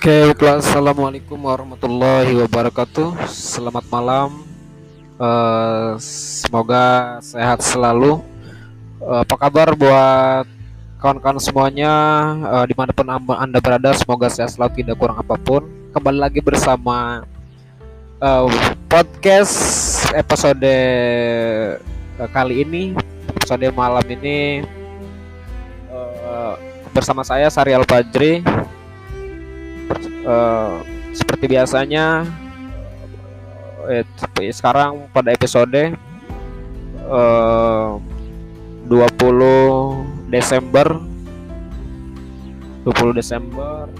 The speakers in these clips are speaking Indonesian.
Oke, baiklah. Assalamualaikum warahmatullahi wabarakatuh. Selamat malam. Eh, semoga sehat selalu. Eh, apa kabar buat kawan-kawan semuanya eh, di mana pun anda berada? Semoga sehat selalu, tidak kurang apa pun. Kembali lagi bersama eh, podcast episode eh, kali ini, episode malam ini eh, bersama saya Sarial Fajri eh, seperti biasanya eh, sekarang pada episode eh, 20 Desember. 20 Desember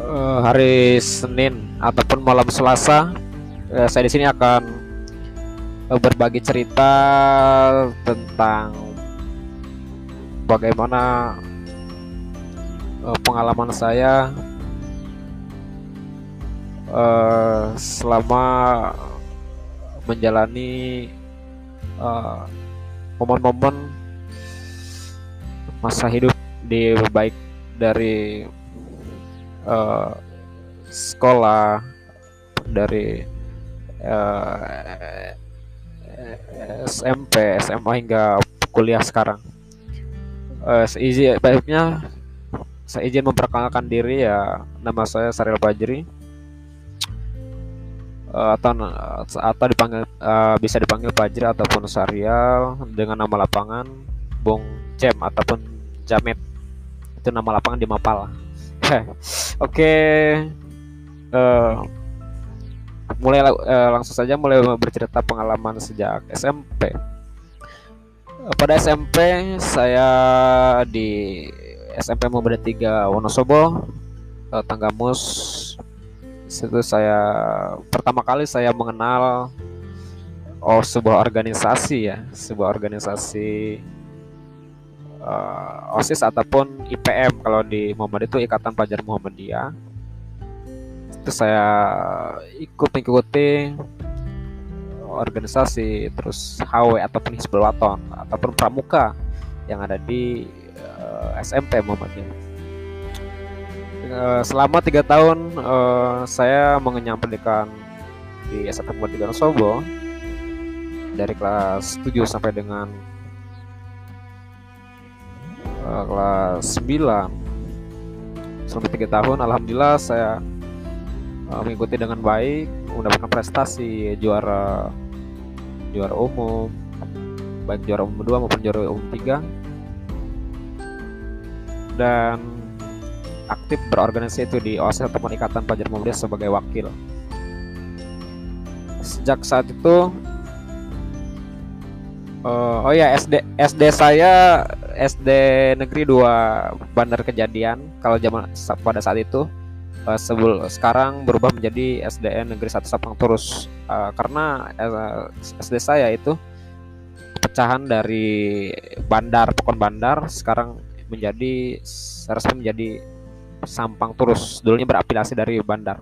eh, hari Senin ataupun malam Selasa. Eh, saya di sini akan berbagi cerita tentang bagaimana eh, pengalaman saya eh, selama menjalani eh, momen-momen masa hidup di baik dari eh, sekolah dari eh, SMP, SMA hingga kuliah sekarang. Eh, seizin baiknya saya izin memperkenalkan diri ya nama saya Saril Fajri. Eh, atau atau dipanggil eh, bisa dipanggil Fajri ataupun Sarial dengan nama lapangan Bung Cem ataupun Jamet. Itu nama lapangan di Mapala oke eh, mulai la- eh, langsung saja mulai bercerita pengalaman sejak SMP Eh, pada SMP saya di SMP Muhammadiyah 3 Wonosobo eh, Tanggamus. Situ saya pertama kali saya mengenal oh sebuah organisasi ya sebuah organisasi eh, OSIS ataupun IPM kalau di Muhammadiyah itu Ikatan Pelajar Muhammadiyah. Itu saya ikut mengikuti organisasi terus HW ataupun Hizbul Waton ataupun Pramuka yang ada di eh, SMP Muhammadiyah Eh, selama tiga tahun eh, saya mengenyam pendidikan di SMP Muhammadiyah Sobo dari kelas 7 sampai dengan kelas 9 selama tiga tahun alhamdulillah saya mengikuti dengan baik mendapatkan prestasi juara juara umum baik juara umum 2 maupun juara umum 3 dan aktif berorganisasi itu di OSIS ataupun Ikatan Pelajar Muhammadiyah sebagai wakil. Sejak saat itu eh, oh ya SD SD saya SD Negeri 2 Bandar Kejadian. Kalau zaman pada saat itu eh, sebelum sekarang berubah menjadi SDN Negeri 1 Sapang Turus Eh, karena eh, SD saya itu pecahan dari Bandar Pekon Bandar. Sekarang menjadi resmi menjadi Sampang Turus dulunya berafiliasi dari Bandar.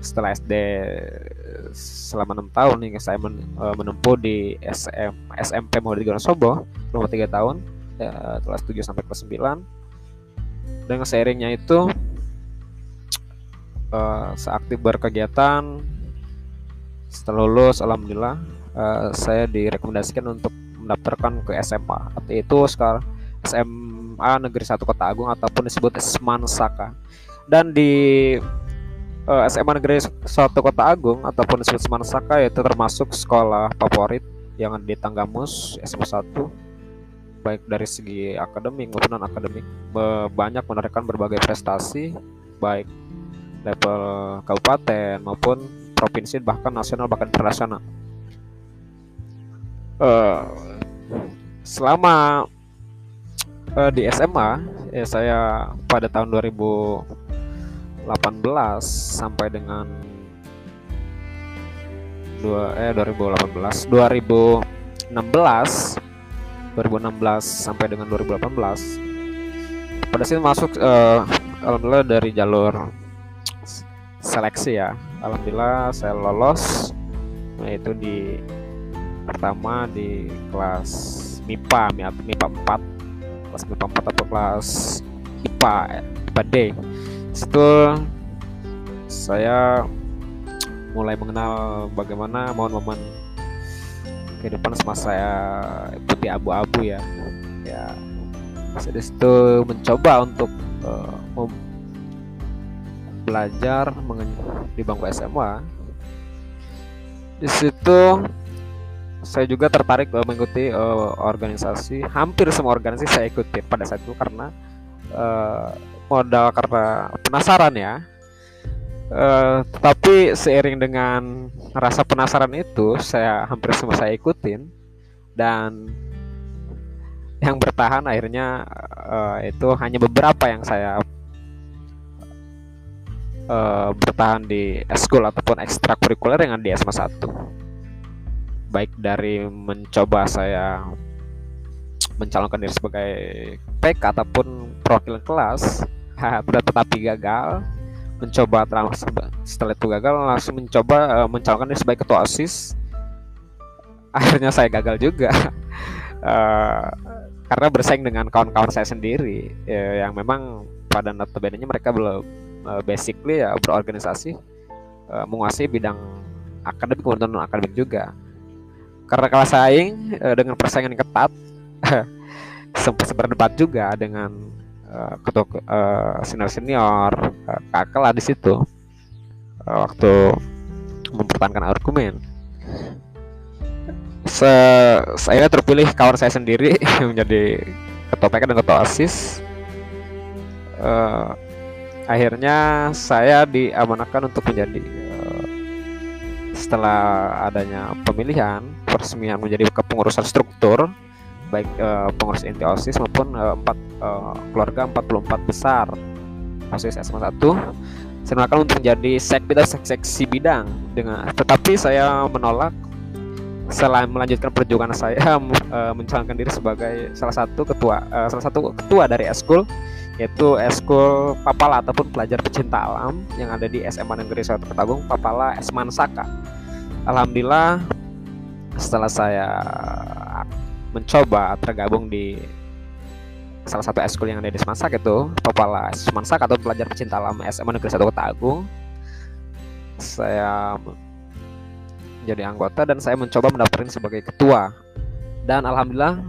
Setelah SD selama enam tahun hingga saya men- eh, menempuh di SM, SMP Muhammadiyah Wonosobo selama tiga tahun ya, kelas 7 sampai kelas 9 dengan seiringnya itu eh, seaktif berkegiatan. Setelah lulus alhamdulillah eh, saya direkomendasikan untuk mendaftarkan ke SMA yaitu sekarang SMA Negeri 1 Kota Agung ataupun disebut Semansaka dan di eh, SMA Negeri 1 Kota Agung ataupun disebut Semansaka itu termasuk sekolah favorit yang ada di Tanggamus SMA 1 baik dari segi akademik maupun non akademik banyak menorehkan berbagai prestasi baik level kabupaten maupun provinsi bahkan nasional bahkan internasional. Eh, selama eh, di SMA ya saya pada tahun 2018 sampai dengan dua eh 2018 2016 2016 sampai dengan 2018 pada sini masuk eh, alhamdulillah dari jalur seleksi ya. Alhamdulillah saya lolos yaitu di pertama di kelas MIPA MIPA 4 kelas MIPA 4 atau kelas IPA IPA Day situ saya mulai mengenal bagaimana momen-momen kehidupan semasa saya ikuti abu-abu ya. Ya saya di situ mencoba untuk uh, belajar di bangku SMA di situ saya juga tertarik uh, mengikuti uh, organisasi hampir semua organisasi saya ikuti pada saat itu karena uh, modal karena penasaran ya. Uh, tetapi seiring dengan rasa penasaran itu saya hampir semua saya ikutin dan yang bertahan akhirnya uh, itu hanya beberapa yang saya uh, bertahan di eskul ataupun ekstrakurikuler yang di SMA 1 baik dari mencoba saya mencalonkan diri sebagai PK ataupun perwakilan kelas tetapi gagal mencoba setelah itu gagal langsung mencoba uh, mencalonkan diri sebagai ketua osis. Akhirnya saya gagal juga. Uh, karena bersaing dengan kawan-kawan saya sendiri ya, yang memang pada notabene mereka belum uh, basically ya berorganisasi menguasai bidang akademik non akademik juga karena kalah saing uh, dengan persaingan yang ketat sempat berdebat juga dengan uh, ketua uh, senior senior uh, kakak di situ. Uh, waktu mempertahankan argumen. Se saya terpilih kawan saya sendiri menjadi ketua PK dan ketua asis uh, akhirnya saya diamanahkan untuk menjadi setelah adanya pemilihan peresmian menjadi kepengurusan struktur baik uh, pengurus inti OSIS maupun uh, empat uh, keluarga 44 besar. OSIS SMA 1 saya untuk menjadi sekbid atau seksi bidang dengan tetapi saya menolak. Selain melanjutkan perjuangan saya uh, mencalonkan diri sebagai salah satu ketua salah satu ketua dari eskul yaitu eskul Papala ataupun pelajar pecinta alam yang ada di SMA Negeri Suatu Ketagung Papala Esman Saka. Alhamdulillah setelah saya mencoba tergabung di salah satu eskul yang ada di Semansak itu Papala Semansak atau pelajar pecinta alam SMA Negeri Satu Ketagung saya menjadi anggota dan saya mencoba mendaftarin sebagai ketua dan alhamdulillah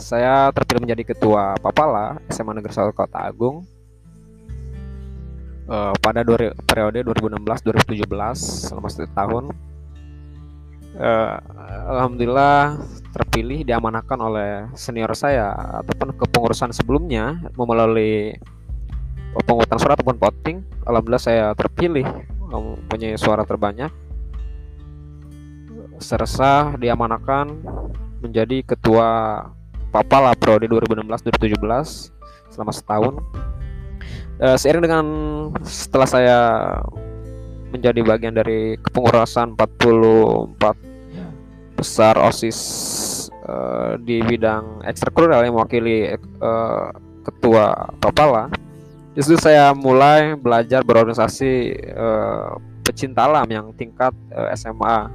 saya terpilih menjadi ketua Papala SMA Negeri 1 Kota Agung uh, pada periode 2016-2017 selama satu tahun. Uh, Alhamdulillah terpilih diamanahkan oleh senior saya ataupun kepengurusan sebelumnya melalui pengutan suara ataupun voting. Alhamdulillah saya terpilih mempunyai suara terbanyak. Serasa diamanahkan menjadi ketua Papala Prodi 2016-2017 selama setahun. Uh, seiring dengan setelah saya menjadi bagian dari kepengurusan 44 besar OSIS uh, di bidang ekstrakurikuler yang mewakili uh, ketua Papala. Justru saya mulai belajar berorganisasi uh, pecinta alam yang tingkat uh, SMA.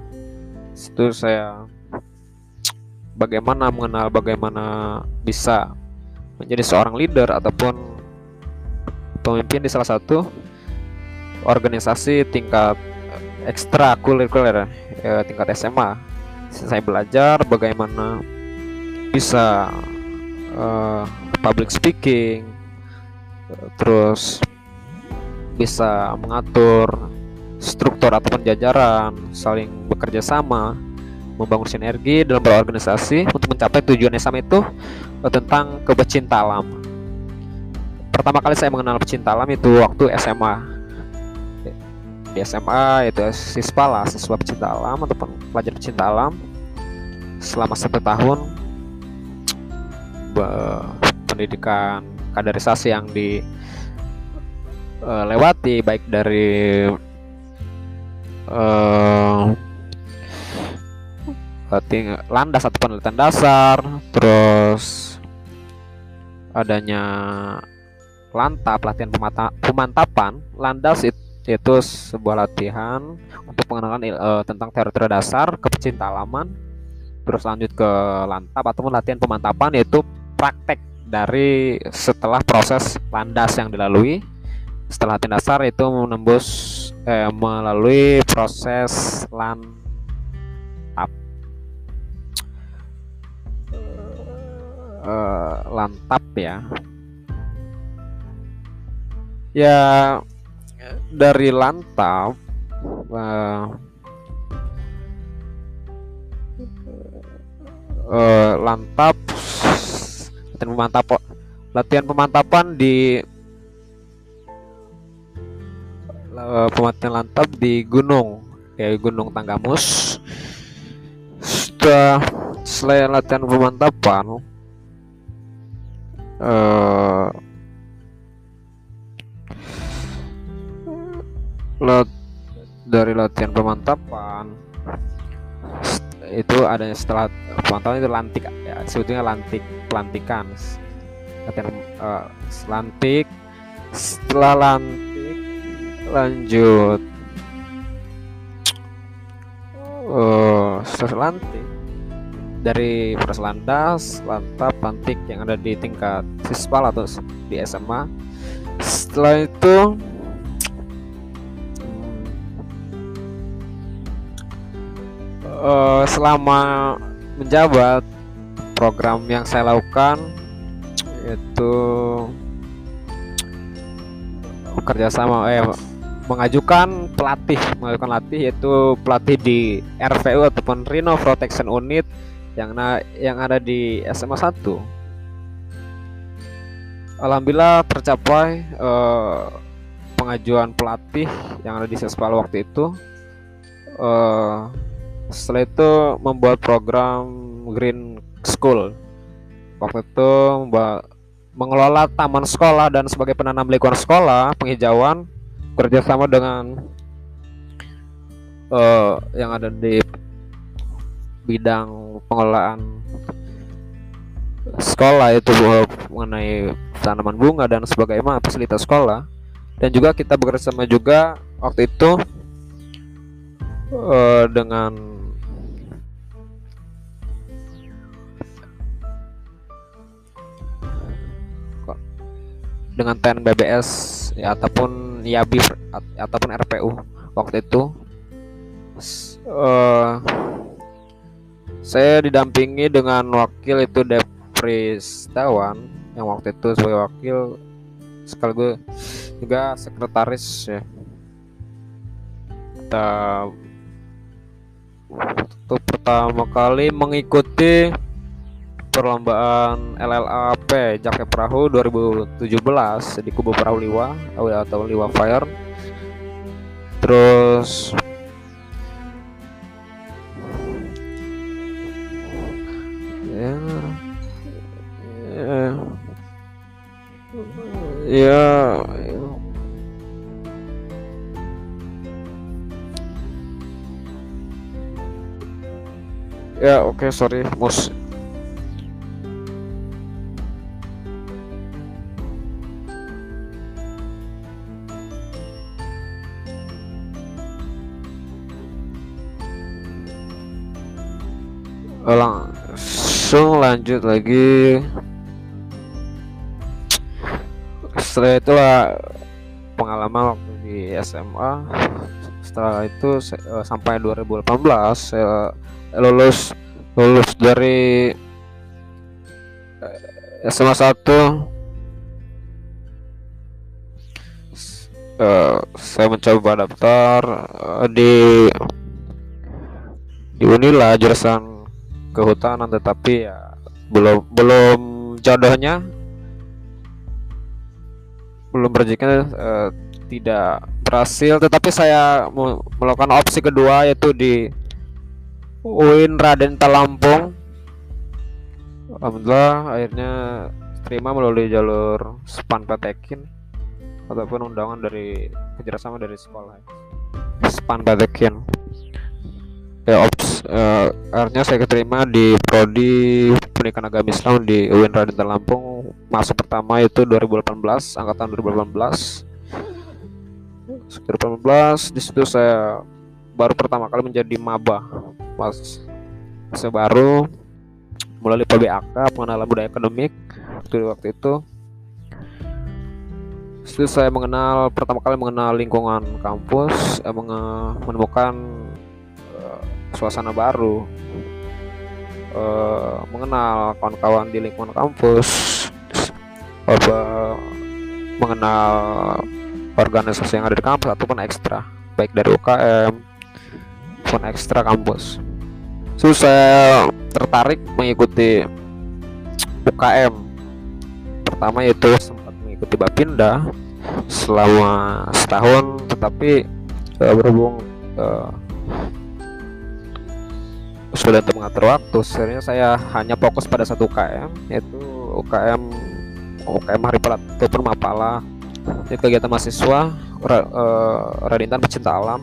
Itu saya bagaimana mengenal bagaimana bisa menjadi seorang leader ataupun pemimpin di salah satu organisasi tingkat ekstra kurikuler ya, tingkat SMA. Saya belajar bagaimana bisa uh, public speaking, terus bisa mengatur struktur ataupun jajaran, saling bekerja sama, membangun sinergi dalam berorganisasi untuk mencapai tujuan yang sama itu eh, tentang kebecinta alam. Pertama kali saya mengenal pecinta alam itu waktu SMA. Di SMA itu siswa lah, siswa pecinta alam ataupun pelajar pecinta alam selama satu tahun pendidikan kaderisasi yang dilewati eh, baik dari uh, ting landas atau penelitian dasar terus adanya lantap latihan pemantapan. Landas itu, sebuah latihan untuk pengenalan uh, tentang teori-teori dasar kepecinta alaman terus lanjut ke lantap ataupun latihan pemantapan yaitu praktek dari setelah proses landas yang dilalui. Setelah latihan dasar itu menembus eh, melalui proses lantap eh, lantap ya. Ya dari lantap uh, uh, lantap latihan pemantap latihan pemantapan di uh, pemantapan lantap di gunung ya Gunung Tanggamus. Setelah selain latihan pemantapan uh, lot dari latihan pemantapan itu adanya setelah pemantapan itu lantik ya sebetulnya lantik pelantikan. Latihan uh, lantik setelah lantik lanjut. Uh, setelah lantik dari proses landas lantap lantik yang ada di tingkat sispal atau di SMA setelah itu uh, selama menjabat program yang saya lakukan itu kerjasama eh mengajukan pelatih mengajukan pelatih yaitu pelatih di RVU ataupun Rhino Protection Unit yang na yang ada di SMA 1 Alhamdulillah tercapai eh, pengajuan pelatih yang ada di Sespal waktu itu. Eh, setelah itu membuat program Green School. Waktu itu mengelola taman sekolah dan sebagai penanam lingkungan sekolah penghijauan kerjasama dengan uh, yang ada di bidang pengelolaan sekolah itu mengenai tanaman bunga dan sebagainya fasilitas sekolah. Dan juga kita bekerjasama juga waktu itu uh, dengan dengan TN BBS ya ataupun YABI ataupun RPU waktu itu. Uh, saya didampingi dengan wakil itu Depris Tawan yang waktu itu sebagai wakil sekaligus juga sekretaris ya kita waktu pertama kali mengikuti perlombaan LLAP Jaket Perahu 2017 di Kubu Perahu Liwa atau Liwa Fire. Terus oke okay, sorry mus. Langsung lanjut lagi. Setelah itu pengalaman waktu di SMA setelah itu uh, sampai 2018 saya lulus lulus dari SMA 1 uh, saya mencoba daftar uh, di di Unila jurusan kehutanan tetapi ya belum belum jodohnya. Belum rezekinya uh, tidak berhasil tetapi saya melakukan opsi kedua yaitu di UIN Raden Talampung. Alhamdulillah akhirnya terima melalui jalur span patekin ataupun undangan dari kerjasama dari sekolah. Span patekin ya ops uh, akhirnya saya keterima di prodi pendidikan agama Islam di UIN Raden Lampung masa pertama itu 2018 angkatan 2018 2018 di situ saya baru pertama kali menjadi maba pas saya baru melalui PBAK pengenalan budaya akademik waktu waktu itu. Itu saya mengenal pertama kali mengenal lingkungan kampus eh, menemukan uh, suasana baru. Uh, mengenal kawan-kawan di lingkungan kampus uh, mengenal organisasi yang ada di kampus ataupun ekstra baik dari UKM maupun ekstra kampus so saya tertarik mengikuti UKM pertama yaitu sempat mengikuti Bapinda selama setahun tetapi uh, berhubung uh, sudah untuk mengatur waktu sebenarnya saya hanya fokus pada satu UKM yaitu UKM UKM Hari Pelat ataupun Mapala. Ini kegiatan mahasiswa uh, Radintan Pecinta Alam.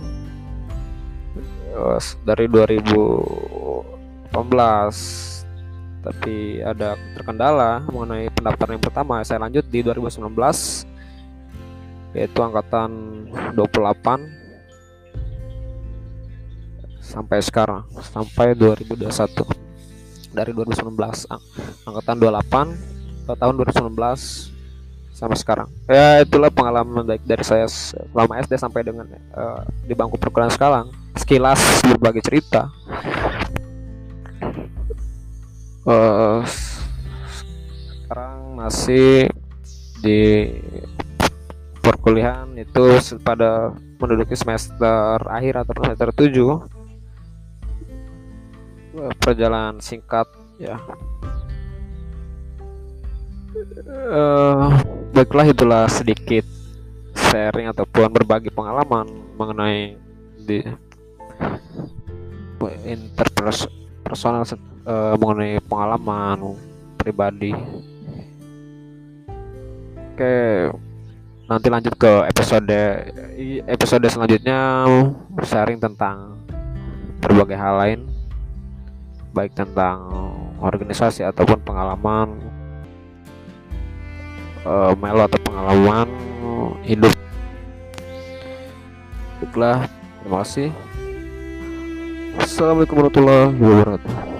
Uh, dari 2000 tapi ada terkendala mengenai pendaftaran yang pertama. Saya lanjut di 2019 yaitu angkatan 28 sampai sekarang sampai 2021 dari 2019 angkatan 28 ke tahun 2019 sampai sekarang. Ya itulah pengalaman baik dari saya selama SD sampai dengan uh, di bangku perkuliahan sekarang. Sekilas berbagi cerita uh, sekarang masih di perkuliahan itu pada menduduki semester akhir atau semester 7 perjalanan singkat ya. Uh, baiklah itulah sedikit sharing ataupun berbagi pengalaman mengenai di interpersonal uh, mengenai pengalaman pribadi. Oke, nanti lanjut ke episode episode selanjutnya sharing tentang berbagai hal lain, baik tentang organisasi ataupun pengalaman uh, melo atau pengalaman hidup. Baiklah, terima kasih. Assalamualaikum warahmatullahi wabarakatuh.